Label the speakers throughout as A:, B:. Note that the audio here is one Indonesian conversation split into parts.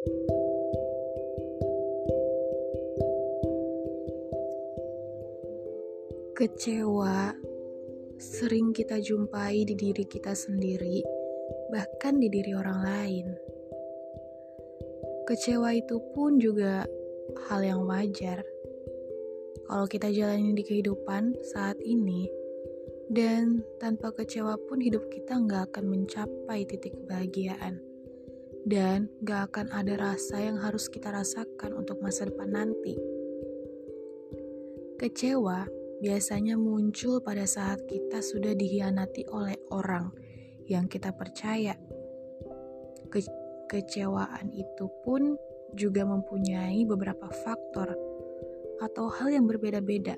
A: Kecewa sering kita jumpai di diri kita sendiri, bahkan di diri orang lain. Kecewa itu pun juga hal yang wajar. Kalau kita jalani di kehidupan saat ini, dan tanpa kecewa pun hidup kita nggak akan mencapai titik kebahagiaan. Dan nggak akan ada rasa yang harus kita rasakan untuk masa depan nanti. Kecewa biasanya muncul pada saat kita sudah dihianati oleh orang yang kita percaya. Ke kecewaan itu pun juga mempunyai beberapa faktor atau hal yang berbeda-beda,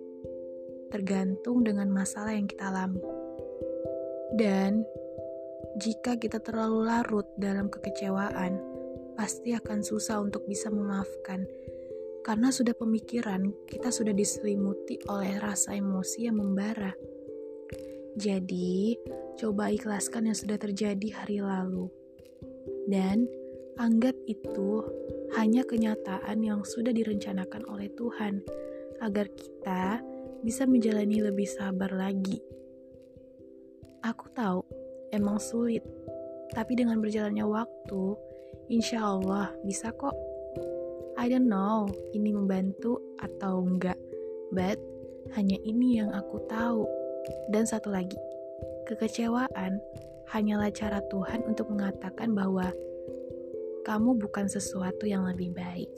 A: tergantung dengan masalah yang kita alami. Dan jika kita terlalu larut dalam kekecewaan, pasti akan susah untuk bisa memaafkan karena sudah pemikiran, kita sudah diselimuti oleh rasa emosi yang membara. Jadi, coba ikhlaskan yang sudah terjadi hari lalu. Dan anggap itu hanya kenyataan yang sudah direncanakan oleh Tuhan agar kita bisa menjalani lebih sabar lagi. Aku tahu emang sulit, tapi dengan berjalannya waktu, insya Allah bisa kok. I don't know ini membantu atau enggak, but hanya ini yang aku tahu. Dan satu lagi, kekecewaan hanyalah cara Tuhan untuk mengatakan bahwa kamu bukan sesuatu yang lebih baik.